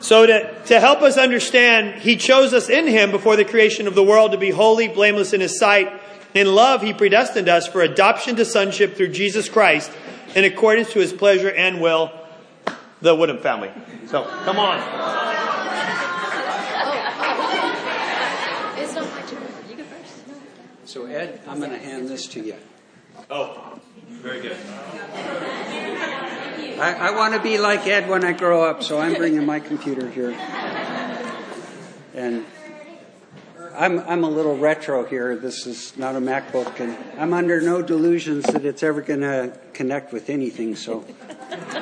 So to, to help us understand, he chose us in him before the creation of the world to be holy, blameless in his sight. In love, he predestined us for adoption to sonship through Jesus Christ in accordance to his pleasure and will, the Woodham family. So, come on. So, Ed, I'm going to hand this to you. Oh, very good. I, I want to be like Ed when I grow up, so I'm bringing my computer here. And I'm, I'm a little retro here. This is not a MacBook, and I'm under no delusions that it's ever going to connect with anything. So,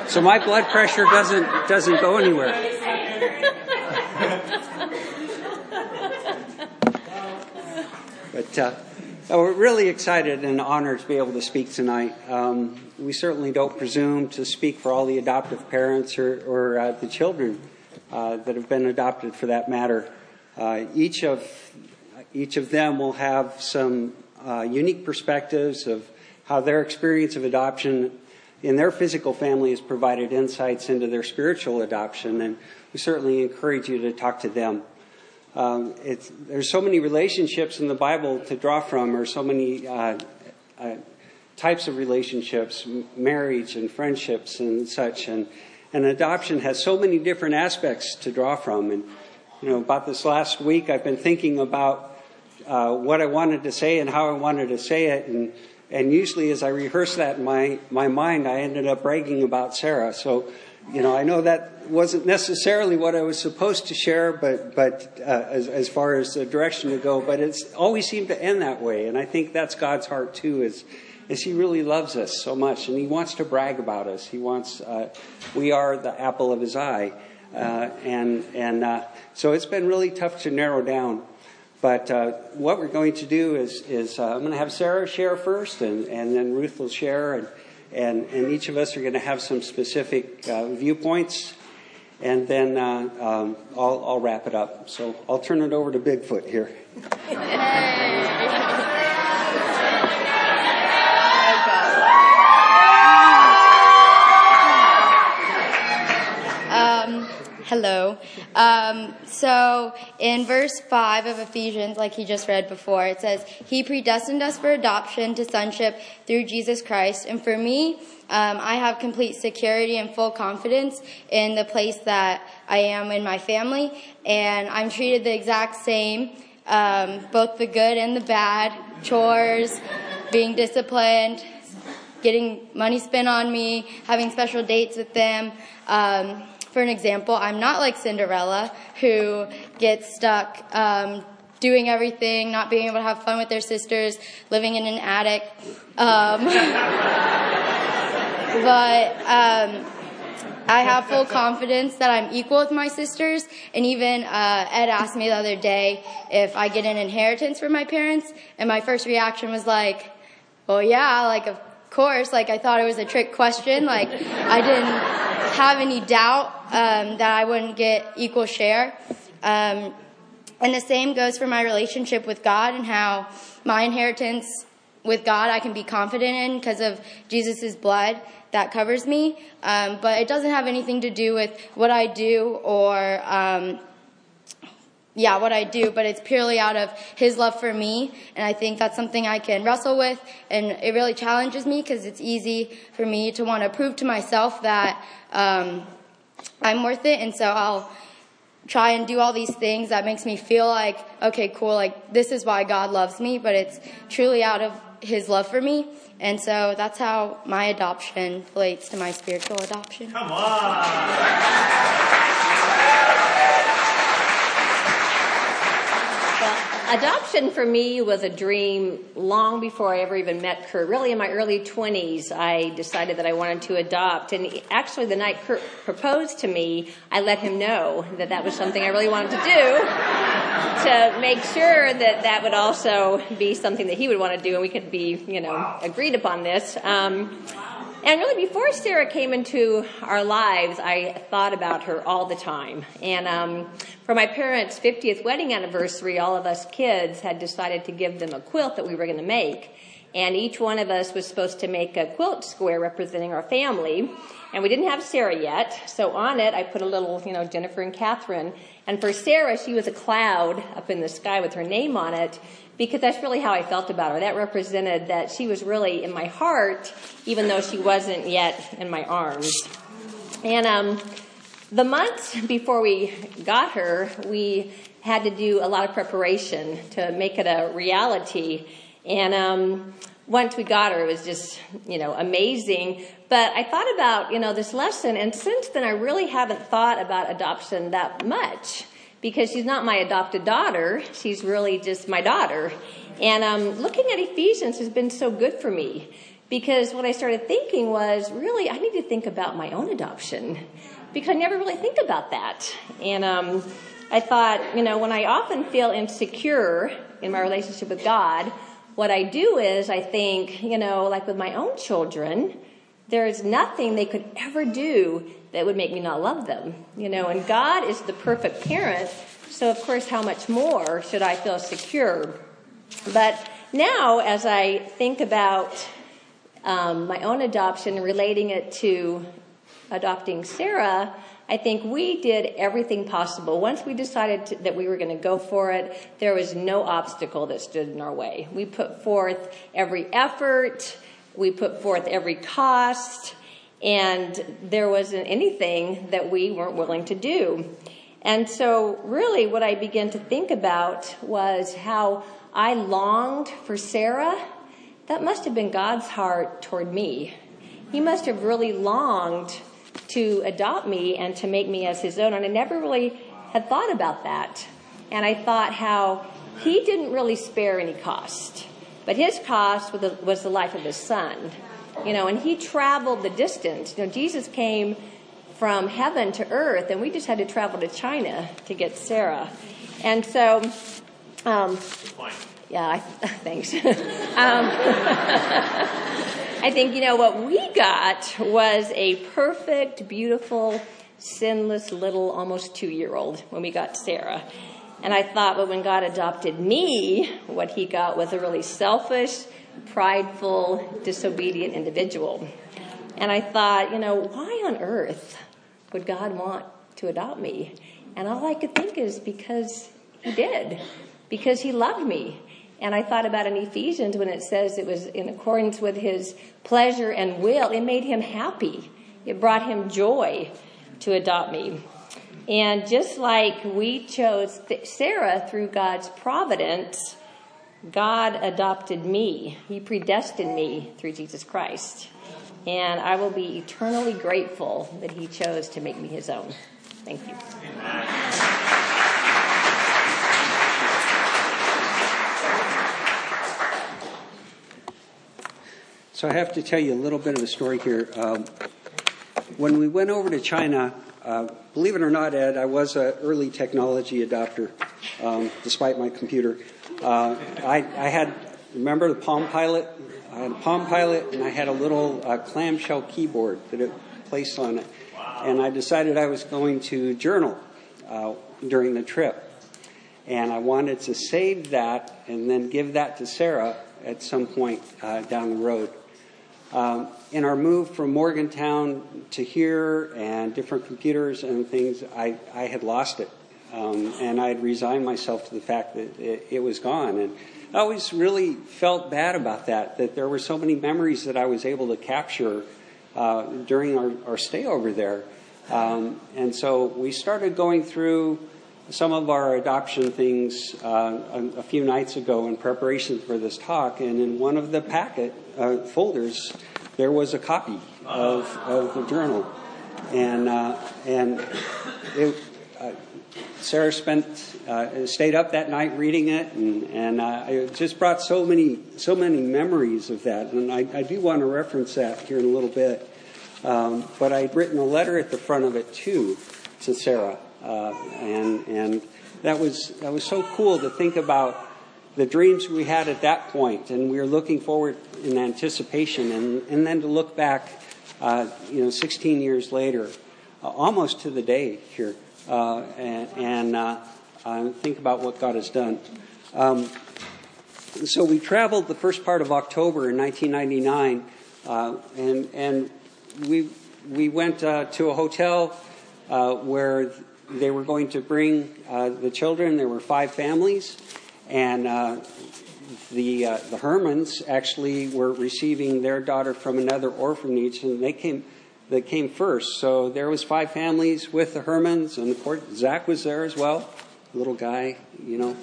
so my blood pressure doesn't doesn't go anywhere. But uh, we're really excited and honored to be able to speak tonight. Um, we certainly don't presume to speak for all the adoptive parents or, or uh, the children uh, that have been adopted, for that matter. Uh, each of each of them will have some uh, unique perspectives of how their experience of adoption in their physical family has provided insights into their spiritual adoption, and we certainly encourage you to talk to them. Um, there's so many relationships in the Bible to draw from, or so many uh, uh, types of relationships, marriage and friendships and such, and and adoption has so many different aspects to draw from. And you know, about this last week, I've been thinking about uh, what I wanted to say and how I wanted to say it, and and usually as I rehearse that in my my mind, I ended up bragging about Sarah. So, you know, I know that wasn't necessarily what I was supposed to share, but but uh, as as far as the direction to go, but it's always seemed to end that way, and I think that's God's heart too. Is is He really loves us so much, and He wants to brag about us. He wants uh, we are the apple of His eye, uh, and and uh, so it's been really tough to narrow down. But uh, what we're going to do is, is uh, I'm going to have Sarah share first, and, and then Ruth will share, and, and, and each of us are going to have some specific uh, viewpoints, and then uh, um, I'll, I'll wrap it up. So I'll turn it over to Bigfoot here. Hello. Um, so in verse 5 of Ephesians, like he just read before, it says, He predestined us for adoption to sonship through Jesus Christ. And for me, um, I have complete security and full confidence in the place that I am in my family. And I'm treated the exact same, um, both the good and the bad, chores, being disciplined, getting money spent on me, having special dates with them. Um, for an example, I'm not like Cinderella who gets stuck um, doing everything, not being able to have fun with their sisters, living in an attic. Um, but um, I have full confidence that I'm equal with my sisters. And even uh, Ed asked me the other day if I get an inheritance from my parents, and my first reaction was like, "Well, yeah, like of course." Like I thought it was a trick question. Like I didn't have any doubt um, that I wouldn't get equal share. Um, and the same goes for my relationship with God and how my inheritance with God I can be confident in because of Jesus' blood that covers me. Um, but it doesn't have anything to do with what I do or um, yeah, what I do, but it's purely out of His love for me. And I think that's something I can wrestle with. And it really challenges me because it's easy for me to want to prove to myself that um, I'm worth it. And so I'll try and do all these things that makes me feel like, okay, cool, like this is why God loves me, but it's truly out of His love for me. And so that's how my adoption relates to my spiritual adoption. Come on. Adoption for me was a dream long before I ever even met Kurt. Really, in my early 20s, I decided that I wanted to adopt. And actually, the night Kurt proposed to me, I let him know that that was something I really wanted to do to make sure that that would also be something that he would want to do and we could be, you know, agreed upon this. Um, and really, before Sarah came into our lives, I thought about her all the time. And um, for my parents' 50th wedding anniversary, all of us kids had decided to give them a quilt that we were going to make. And each one of us was supposed to make a quilt square representing our family. And we didn't have Sarah yet, so on it I put a little, you know, Jennifer and Catherine. And for Sarah, she was a cloud up in the sky with her name on it because that's really how I felt about her. That represented that she was really in my heart, even though she wasn't yet in my arms. And um, the months before we got her, we had to do a lot of preparation to make it a reality. And um, once we got her, it was just, you know, amazing. But I thought about, you know, this lesson, and since then I really haven't thought about adoption that much because she's not my adopted daughter. She's really just my daughter. And um, looking at Ephesians has been so good for me because what I started thinking was really, I need to think about my own adoption because I never really think about that. And um, I thought, you know, when I often feel insecure in my relationship with God, what I do is I think, you know, like with my own children, there is nothing they could ever do that would make me not love them. You know, and God is the perfect parent, so of course, how much more should I feel secure? But now, as I think about um, my own adoption relating it to adopting Sarah, I think we did everything possible. Once we decided that we were going to go for it, there was no obstacle that stood in our way. We put forth every effort, we put forth every cost, and there wasn't anything that we weren't willing to do. And so, really, what I began to think about was how I longed for Sarah. That must have been God's heart toward me. He must have really longed to adopt me and to make me as his own. And I never really had thought about that. And I thought how he didn't really spare any cost, but his cost was the, was the life of his son. You know, and he traveled the distance. You know, Jesus came from heaven to earth, and we just had to travel to China to get Sarah. And so, um, yeah, I, thanks. um, I think, you know, what we got was a perfect, beautiful, sinless little almost two year old when we got Sarah. And I thought, but when God adopted me, what he got was a really selfish, prideful, disobedient individual. And I thought, you know, why on earth would God want to adopt me? And all I could think is because he did, because he loved me. And I thought about in Ephesians when it says it was in accordance with his pleasure and will, it made him happy. It brought him joy to adopt me. And just like we chose Sarah through God's providence, God adopted me. He predestined me through Jesus Christ. And I will be eternally grateful that He chose to make me His own. Thank you. So I have to tell you a little bit of a story here. Um, when we went over to China, uh, believe it or not, Ed, I was an early technology adopter, um, despite my computer. Uh, I, I, had, remember the Palm Pilot? I had a Palm Pilot, and I had a little uh, clamshell keyboard that it placed on it. And I decided I was going to journal uh, during the trip. And I wanted to save that and then give that to Sarah at some point uh, down the road. Um, in our move from Morgantown to here and different computers and things, I, I had lost it. Um, and I had resigned myself to the fact that it, it, was gone. And I always really felt bad about that, that there were so many memories that I was able to capture uh, during our, our, stay over there. Um, and so we started going through some of our adoption things uh, a, a, few nights ago in preparation for this talk, and in one of the packet uh, folders, there was a copy of, of the journal, and uh, and it, uh, Sarah spent uh, stayed up that night reading it, and and uh, it just brought so many so many memories of that, and I, I do want to reference that here in a little bit. Um, but I'd written a letter at the front of it too to Sarah uh, and and that was that was so cool to think about the dreams we had at that point, and we were looking forward in anticipation, and and then to look back, uh, you know, 16 years later, uh, almost to the day here, uh, and, and uh, think about what God has done. Um, so we traveled the first part of October in 1999, uh, and and we we went uh, to a hotel uh, where they were going to bring uh, the children. There were five families, and uh, the uh, the Hermans actually were receiving their daughter from another orphanage, and they came they came first. So there was five families with the Hermans, and of course Zach was there as well, little guy, you know.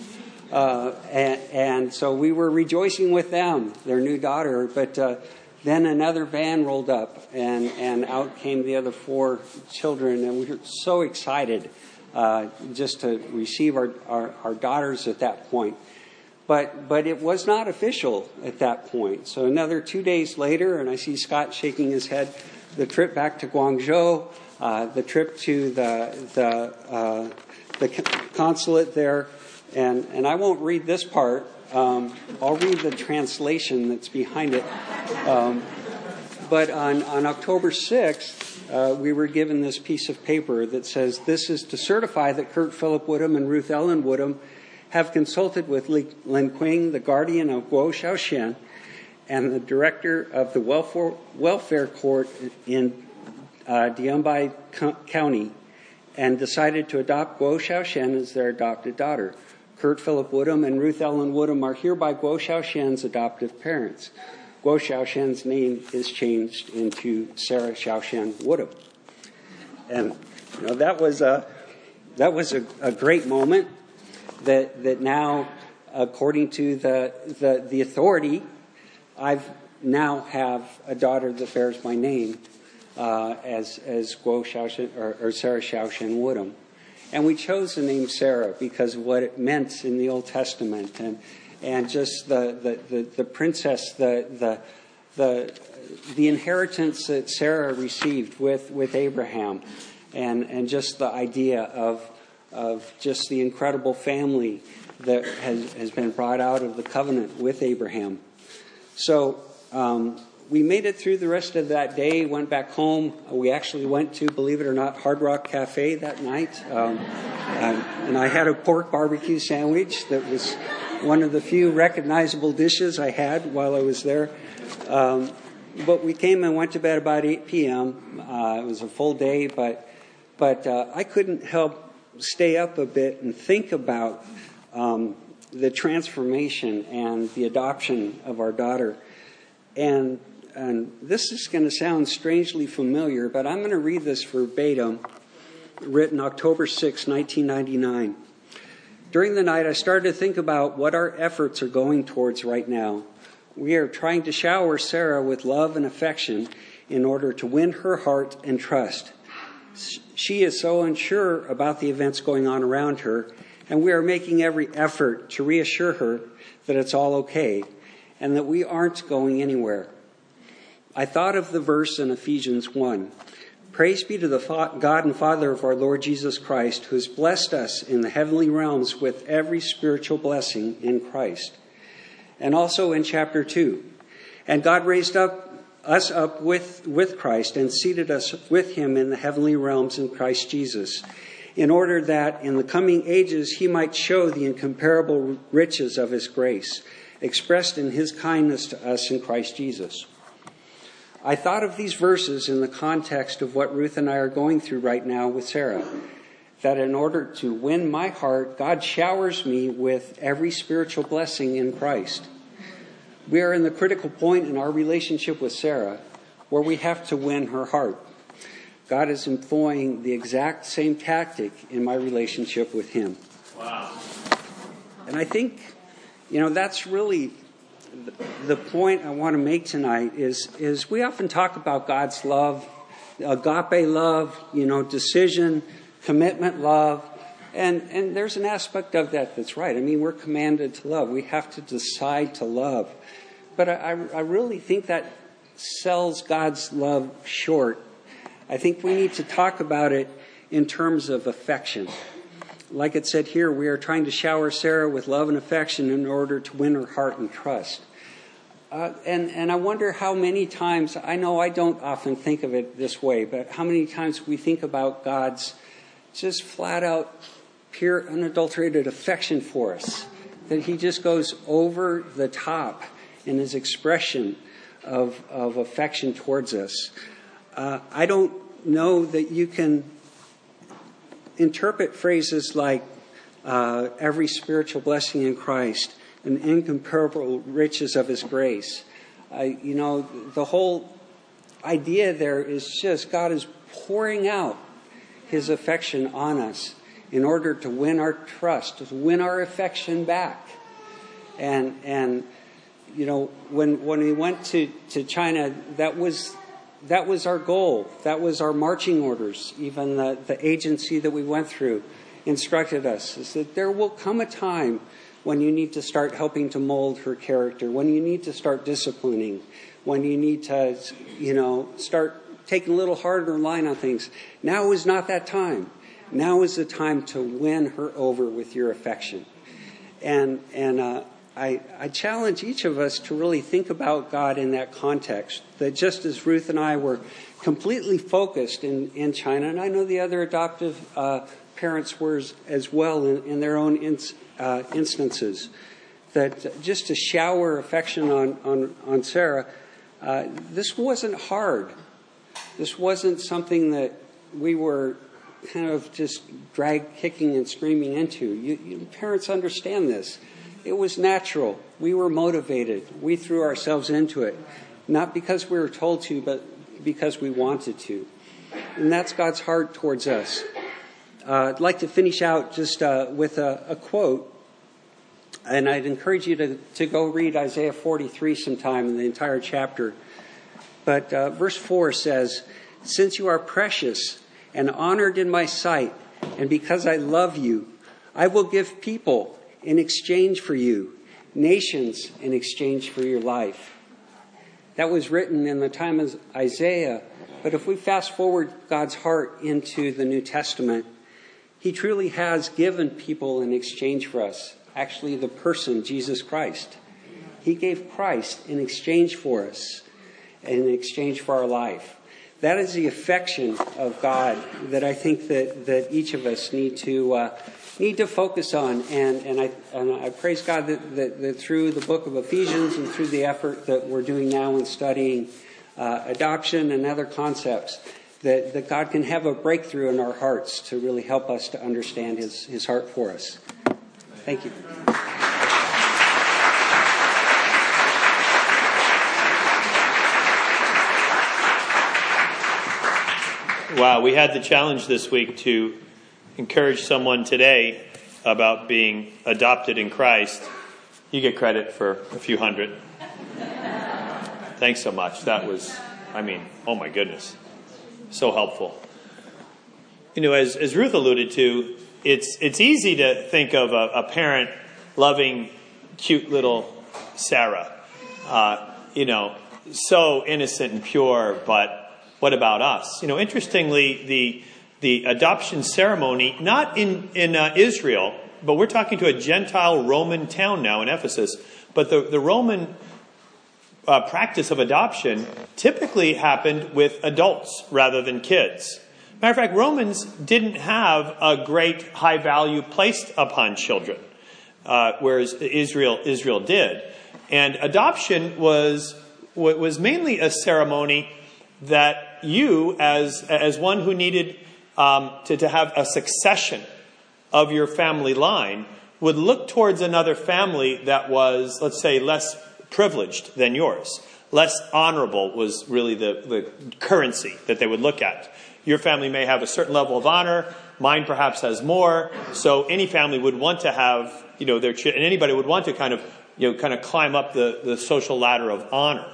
Uh, and, and, so we were rejoicing with them, their new daughter. But uh, then another van rolled up, and, and out came the other four children, and we were so excited uh, just to receive our, our, our, daughters at that point. But, but it was not official at that point. So another two days later, and I see Scott shaking his head, the trip back to Guangzhou, uh, the trip to the, the, uh, the consulate there, and, and I won't read this part. Um, I'll read the translation that's behind it. Um, but on, on October 6th, uh, we were given this piece of paper that says this is to certify that Kurt Philip Woodham and Ruth Ellen Woodham have consulted with Lin Qing, the guardian of Guo Xiaoxian, and the director of the welfare, welfare court in uh, Dianbai County, and decided to adopt Guo Xiaoxian as their adopted daughter. Kurt Philip Woodham and Ruth Ellen Woodham are hereby Guo Xiaoxian's adoptive parents. Guo Xiaoxian's name is changed into Sarah Xiaoxian Woodham. And you know, that was a, that was a, a great moment that, that now, according to the, the, the authority, I've now have a daughter that bears my name uh, as, as Guo Xiaoxian, or, or Sarah Xiaoxian Woodham. And we chose the name Sarah because of what it meant in the Old Testament and, and just the, the, the, the princess, the, the, the, the inheritance that Sarah received with, with Abraham, and, and just the idea of, of just the incredible family that has, has been brought out of the covenant with Abraham. So, um, we made it through the rest of that day, went back home. We actually went to, believe it or not, Hard Rock Cafe that night. Um, and I had a pork barbecue sandwich that was one of the few recognizable dishes I had while I was there. Um, but we came and went to bed about 8 p.m. Uh, it was a full day, but, but uh, I couldn't help stay up a bit and think about um, the transformation and the adoption of our daughter. And and this is going to sound strangely familiar, but I'm going to read this verbatim, written October 6, 1999. During the night, I started to think about what our efforts are going towards right now. We are trying to shower Sarah with love and affection in order to win her heart and trust. She is so unsure about the events going on around her, and we are making every effort to reassure her that it's all okay and that we aren't going anywhere. I thought of the verse in Ephesians 1. Praise be to the God and Father of our Lord Jesus Christ, who has blessed us in the heavenly realms with every spiritual blessing in Christ. And also in chapter 2. And God raised up us up with, with Christ and seated us with him in the heavenly realms in Christ Jesus, in order that in the coming ages he might show the incomparable riches of his grace, expressed in his kindness to us in Christ Jesus. I thought of these verses in the context of what Ruth and I are going through right now with Sarah. That in order to win my heart, God showers me with every spiritual blessing in Christ. We are in the critical point in our relationship with Sarah where we have to win her heart. God is employing the exact same tactic in my relationship with Him. Wow. And I think, you know, that's really the point I want to make tonight is, is we often talk about God's love, agape love, you know, decision, commitment love. And, and there's an aspect of that that's right. I mean, we're commanded to love. We have to decide to love. But I, I really think that sells God's love short. I think we need to talk about it in terms of affection. Like it said here, we are trying to shower Sarah with love and affection in order to win her heart and trust. Uh, and, and I wonder how many times, I know I don't often think of it this way, but how many times we think about God's just flat out, pure, unadulterated affection for us. that he just goes over the top in his expression of, of affection towards us. Uh, I don't know that you can interpret phrases like uh, every spiritual blessing in Christ and incomparable riches of his grace. You know, the whole idea there is just God is pouring out his affection on us in order to win our trust, to win our affection back. And, and you know, when, when we went to, to China, that was, that was our goal. That was our marching orders. Even the, the agency that we went through instructed us is that there will come a time when you need to start helping to mold her character, when you need to start disciplining, when you need to, you know, start taking a little harder line on things. Now is not that time. Now is the time to win her over with your affection. And, and uh, I, I challenge each of us to really think about God in that context. That just as Ruth and I were completely focused in, in China, and I know the other adoptive uh, parents were as, as well in, in, their own ins, uh, instances, that just to shower affection on, on, on Sarah, uh, this wasn't hard. This wasn't something that we were kind of just drag kicking and screaming into. You, you, parents understand this. It was natural. We were motivated. We threw ourselves into it, not because we were told to, but because we wanted to. And that's God's heart towards us. Uh, I'd like to finish out just uh, with a, a, quote, and I'd encourage you to, to go read Isaiah 43 sometime in the entire chapter. But uh, verse 4 says, Since you are precious and honored in my sight, and because I love you, I will give people in exchange for you, nations in exchange for your life. That was written in the time of Isaiah, but if we fast forward God's heart into the New Testament, He truly has given people in exchange for us. Actually, the person, Jesus Christ. He gave Christ in exchange for us, in exchange for our life. That is the affection of God that I think that, that each of us need to uh, need to focus on. And, and, I, and I praise God that, that, that, through the book of Ephesians and through the effort that we're doing now in studying uh, adoption and other concepts, that, that God can have a breakthrough in our hearts to really help us to understand His, His heart for us. Thank you. Wow, we had the challenge this week to encourage someone today about being adopted in Christ, you get credit for a few hundred. Thanks so much. That was, I mean, oh my goodness, so helpful. You know, as, as Ruth alluded to, it's, it's easy to think of a, a parent loving cute little Sarah. Uh, you know, so innocent and pure, but what about us? You know, interestingly, the the adoption ceremony, not in, in uh, Israel, but we're talking to a Gentile Roman town now in Ephesus. But the, the Roman uh, practice of adoption typically happened with adults rather than kids. Matter of fact, Romans didn't have a great high value placed upon children, uh, whereas Israel Israel did. And adoption was was mainly a ceremony that you, as as one who needed um, to, to have a succession of your family line would look towards another family that was, let's say, less privileged than yours. Less honorable was really the, the currency that they would look at. Your family may have a certain level of honor, mine perhaps has more. So any family would want to have, you know, their and anybody would want to kind of, you know, kind of climb up the, the social ladder of honor.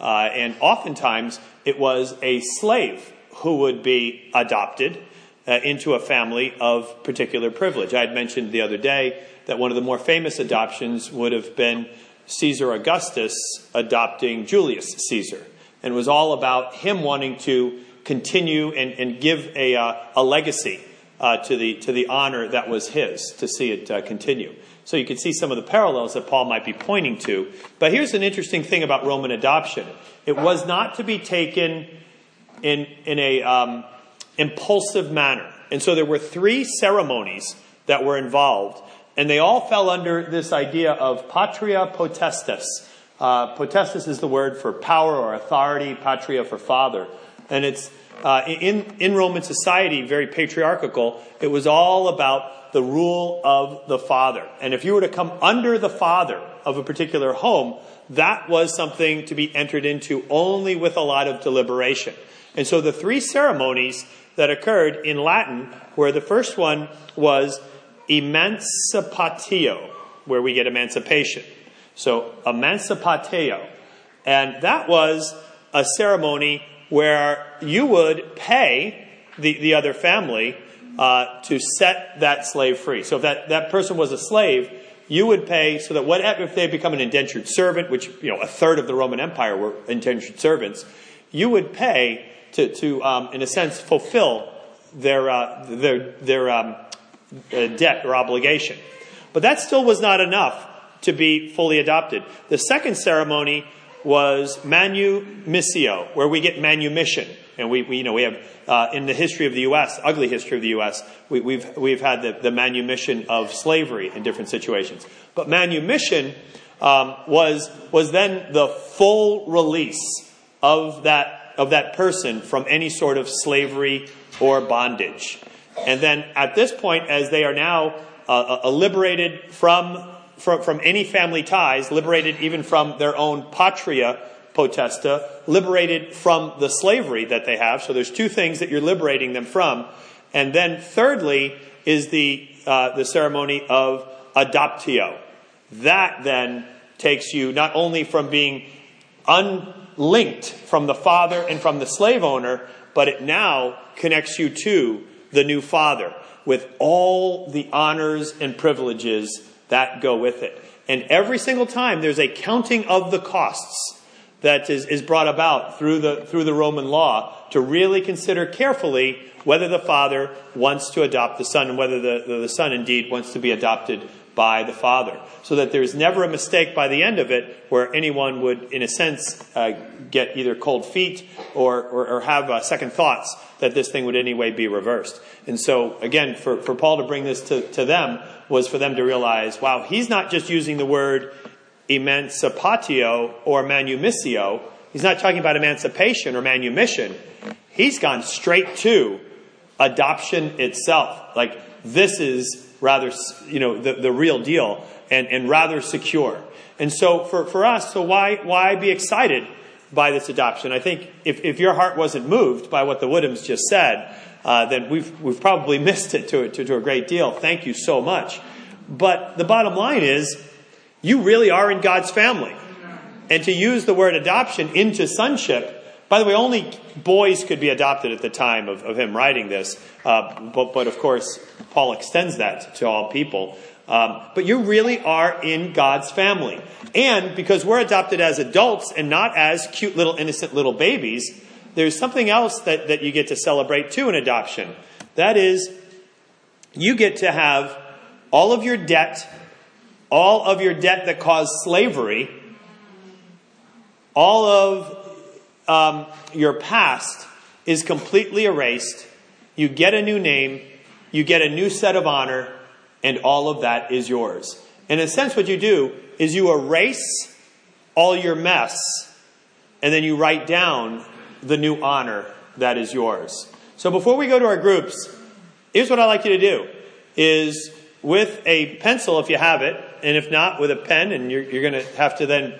Uh, and oftentimes it was a slave who would be adopted uh, into a family of particular privilege. I had mentioned the other day that one of the more famous adoptions would have been Caesar Augustus adopting Julius Caesar. And it was all about him wanting to continue and, and give a, uh, a legacy uh, to, the, to the honor that was his, to see it uh, continue. So you can see some of the parallels that Paul might be pointing to. But here's an interesting thing about Roman adoption it was not to be taken in, in a um, impulsive manner. And so there were three ceremonies that were involved and they all fell under this idea of patria potestas. Uh, potestas is the word for power or authority, patria for father. And it's uh, in, in Roman society, very patriarchal, it was all about the rule of the father. And if you were to come under the father of a particular home, that was something to be entered into only with a lot of deliberation. And so the three ceremonies that occurred in Latin, where the first one was emancipatio, where we get emancipation. So, emancipatio. And that was a ceremony where you would pay the, the other family uh, to set that slave free. So, if that, that person was a slave, you would pay so that what if they become an indentured servant, which you know a third of the Roman Empire were indentured servants, you would pay to, to um, in a sense, fulfill their uh, their their um, uh, debt or obligation. But that still was not enough to be fully adopted. The second ceremony was manumissio, where we get manumission. And we, we you know, we have, uh, in the history of the U.S., ugly history of the U.S., we, have we've, we've had the, the, manumission of slavery in different situations. But manumission um, was, was then the full release of that, of that person from any sort of slavery or bondage. And then at this point, as they are now uh, uh, liberated from, from, from any family ties, liberated even from their own patria potesta, liberated from the slavery that they have. So there's two things that you're liberating them from. And then thirdly is the, uh, the ceremony of adoptio. That then takes you not only from being unlinked from the father and from the slave owner, but it now connects you to the new father with all the honors and privileges that go with it. And every single time there's a counting of the costs that is, is brought about through the, through the Roman law to really consider carefully whether the father wants to adopt the son and whether the, the, the son indeed wants to be adopted by the Father. So that there's never a mistake by the end of it where anyone would, in a sense, uh, get either cold feet or, or, or have uh, second thoughts that this thing would anyway be reversed. And so, again, for, for Paul to bring this to, to them was for them to realize, wow, he's not just using the word emancipatio or manumissio. He's not talking about emancipation or manumission. He's gone straight to adoption itself. Like, this is rather, you know, the, the real deal and, and rather secure. And so for, for us, so why, why be excited by this adoption? I think if, if your heart wasn't moved by what the Woodhams just said, uh, then we've, we've probably missed it to, to, to a great deal. Thank you so much. But the bottom line is, you really are in God's family. And to use the word adoption into sonship, by the way, only boys could be adopted at the time of, of him writing this, uh, but, but of course, Paul extends that to all people. Um, but you really are in God's family. And because we're adopted as adults and not as cute little innocent little babies, there's something else that, that you get to celebrate too in adoption. That is, you get to have all of your debt, all of your debt that caused slavery, all of um, your past is completely erased. You get a new name, you get a new set of honor, and all of that is yours. In a sense, what you do is you erase all your mess, and then you write down the new honor that is yours. So before we go to our groups, here's what I'd like you to do is with a pencil if you have it, and if not, with a pen, and you're, you're going to have to then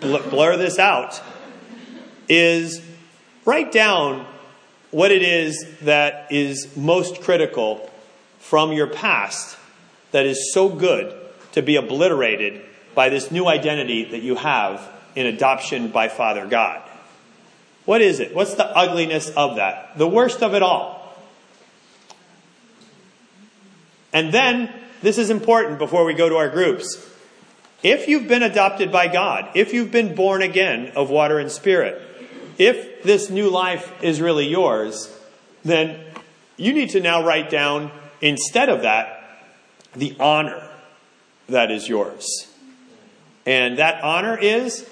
blur this out is write down what it is that is most critical from your past that is so good to be obliterated by this new identity that you have in adoption by Father God. What is it? What's the ugliness of that? The worst of it all. And then, this is important before we go to our groups. If you've been adopted by God, if you've been born again of water and spirit, if this new life is really yours, then you need to now write down, instead of that, the honor that is yours. And that honor is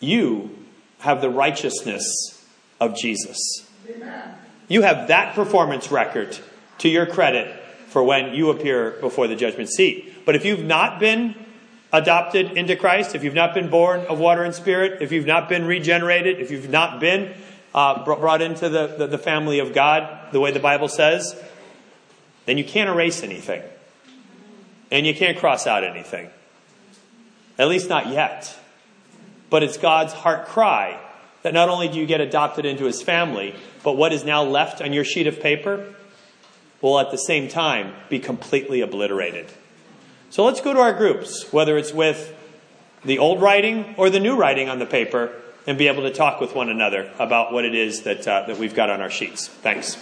you have the righteousness of Jesus. You have that performance record to your credit for when you appear before the judgment seat. But if you've not been adopted into Christ, if you've not been born of water and spirit, if you've not been regenerated, if you've not been uh, brought into the, the, the family of God, the way the Bible says, then you can't erase anything. And you can't cross out anything. At least not yet. But it's God's heart cry that not only do you get adopted into his family, but what is now left on your sheet of paper will at the same time be completely obliterated. So let's go to our groups, whether it's with the old writing or the new writing on the paper, and be able to talk with one another about what it is that, uh, that we've got on our sheets. Thanks.